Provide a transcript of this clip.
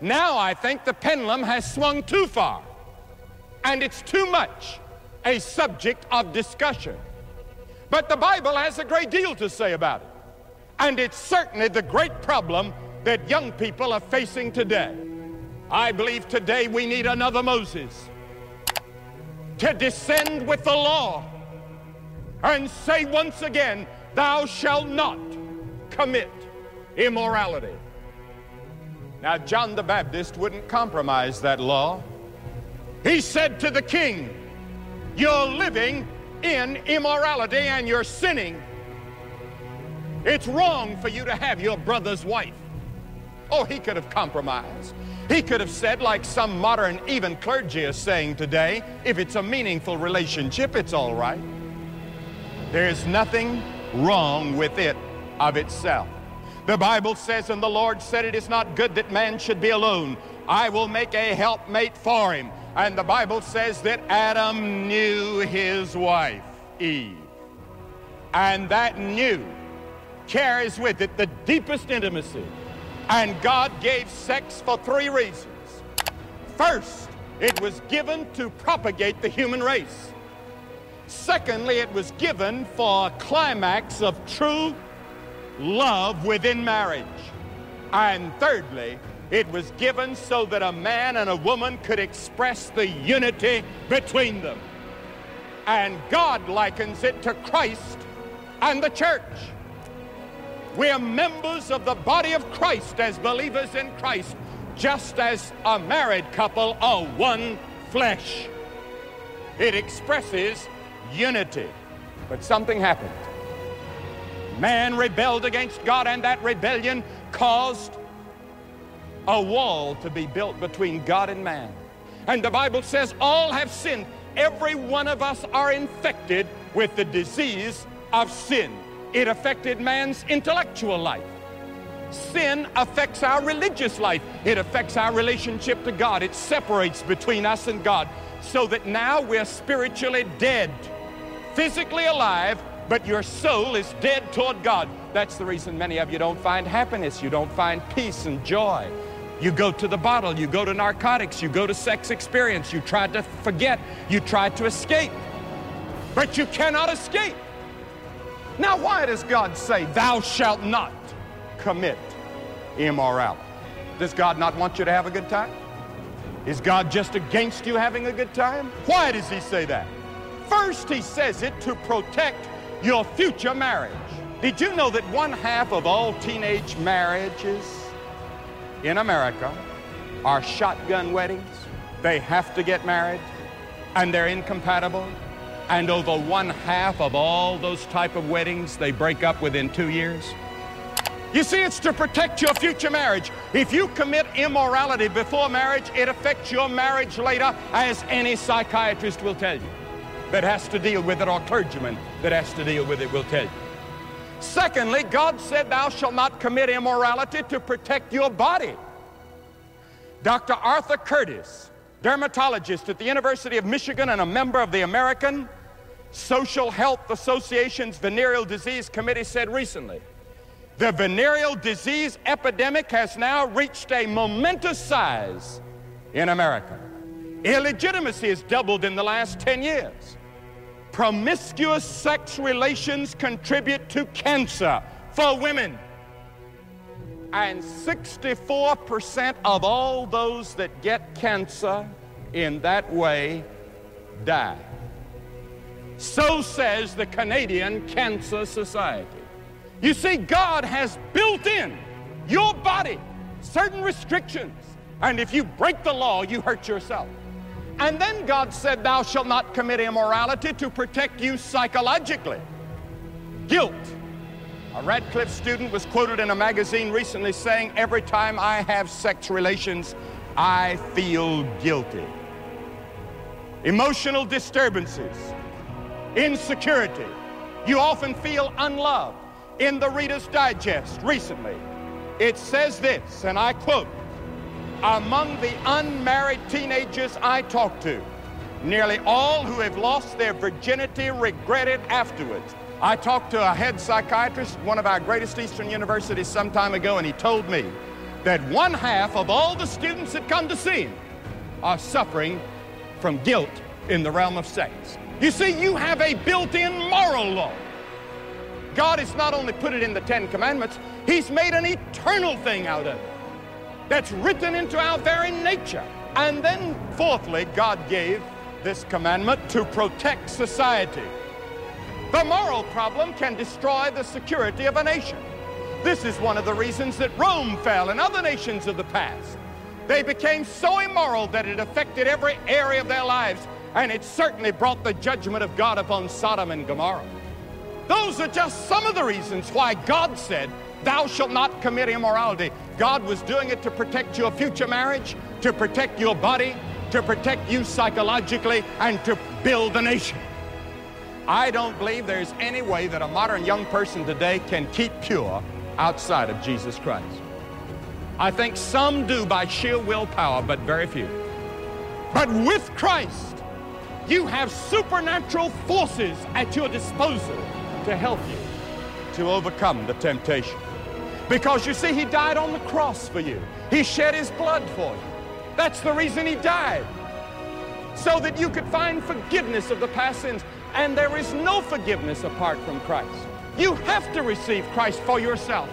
Now I think the pendulum has swung too far, and it's too much a subject of discussion. But the Bible has a great deal to say about it, and it's certainly the great problem that young people are facing today. I believe today we need another Moses to descend with the law and say once again, Thou shalt not commit immorality. Now, John the Baptist wouldn't compromise that law. He said to the king, You're living in immorality and you're sinning. It's wrong for you to have your brother's wife. Oh, he could have compromised. He could have said, like some modern, even clergy is saying today, if it's a meaningful relationship, it's all right. There's nothing wrong with it of itself. The Bible says, and the Lord said, It is not good that man should be alone. I will make a helpmate for him. And the Bible says that Adam knew his wife, Eve. And that knew carries with it the deepest intimacy. And God gave sex for three reasons. First, it was given to propagate the human race. Secondly, it was given for a climax of true love within marriage. And thirdly, it was given so that a man and a woman could express the unity between them. And God likens it to Christ and the church. We are members of the body of Christ as believers in Christ, just as a married couple are one flesh. It expresses unity. But something happened. Man rebelled against God, and that rebellion caused a wall to be built between God and man. And the Bible says all have sinned. Every one of us are infected with the disease of sin. It affected man's intellectual life. Sin affects our religious life. It affects our relationship to God. It separates between us and God so that now we're spiritually dead, physically alive, but your soul is dead toward God. That's the reason many of you don't find happiness, you don't find peace and joy. You go to the bottle, you go to narcotics, you go to sex experience, you try to forget, you try to escape, but you cannot escape. Now, why does God say, Thou shalt not commit immorality? Does God not want you to have a good time? Is God just against you having a good time? Why does He say that? First, He says it to protect your future marriage. Did you know that one half of all teenage marriages in America are shotgun weddings? They have to get married and they're incompatible. And over one half of all those type of weddings, they break up within two years. You see, it's to protect your future marriage. If you commit immorality before marriage, it affects your marriage later, as any psychiatrist will tell you that has to deal with it, or clergyman that has to deal with it will tell you. Secondly, God said, Thou shalt not commit immorality to protect your body. Dr. Arthur Curtis, dermatologist at the University of Michigan and a member of the American Social Health Association's Venereal Disease Committee, said recently the venereal disease epidemic has now reached a momentous size in America. Illegitimacy has doubled in the last 10 years promiscuous sex relations contribute to cancer for women. And 64% of all those that get cancer in that way die. So says the Canadian Cancer Society. You see, God has built in your body certain restrictions. And if you break the law, you hurt yourself. And then God said, Thou shalt not commit immorality to protect you psychologically. Guilt. A Radcliffe student was quoted in a magazine recently saying, Every time I have sex relations, I feel guilty. Emotional disturbances, insecurity. You often feel unloved. In the Reader's Digest recently, it says this, and I quote, among the unmarried teenagers I talk to, nearly all who have lost their virginity regret it afterwards. I talked to a head psychiatrist at one of our greatest Eastern universities some time ago, and he told me that one half of all the students that come to see him are suffering from guilt in the realm of sex. You see, you have a built-in moral law. God has not only put it in the Ten Commandments, He's made an eternal thing out of it that's written into our very nature. And then, fourthly, God gave this commandment to protect society. The moral problem can destroy the security of a nation. This is one of the reasons that Rome fell and other nations of the past. They became so immoral that it affected every area of their lives, and it certainly brought the judgment of God upon Sodom and Gomorrah. Those are just some of the reasons why God said, Thou shalt not commit immorality. God was doing it to protect your future marriage, to protect your body, to protect you psychologically, and to build the nation. I don't believe there's any way that a modern young person today can keep pure outside of Jesus Christ. I think some do by sheer willpower, but very few. But with Christ, you have supernatural forces at your disposal to help you to overcome the temptation. Because you see, He died on the cross for you. He shed His blood for you. That's the reason He died. So that you could find forgiveness of the past sins. And there is no forgiveness apart from Christ. You have to receive Christ for yourself.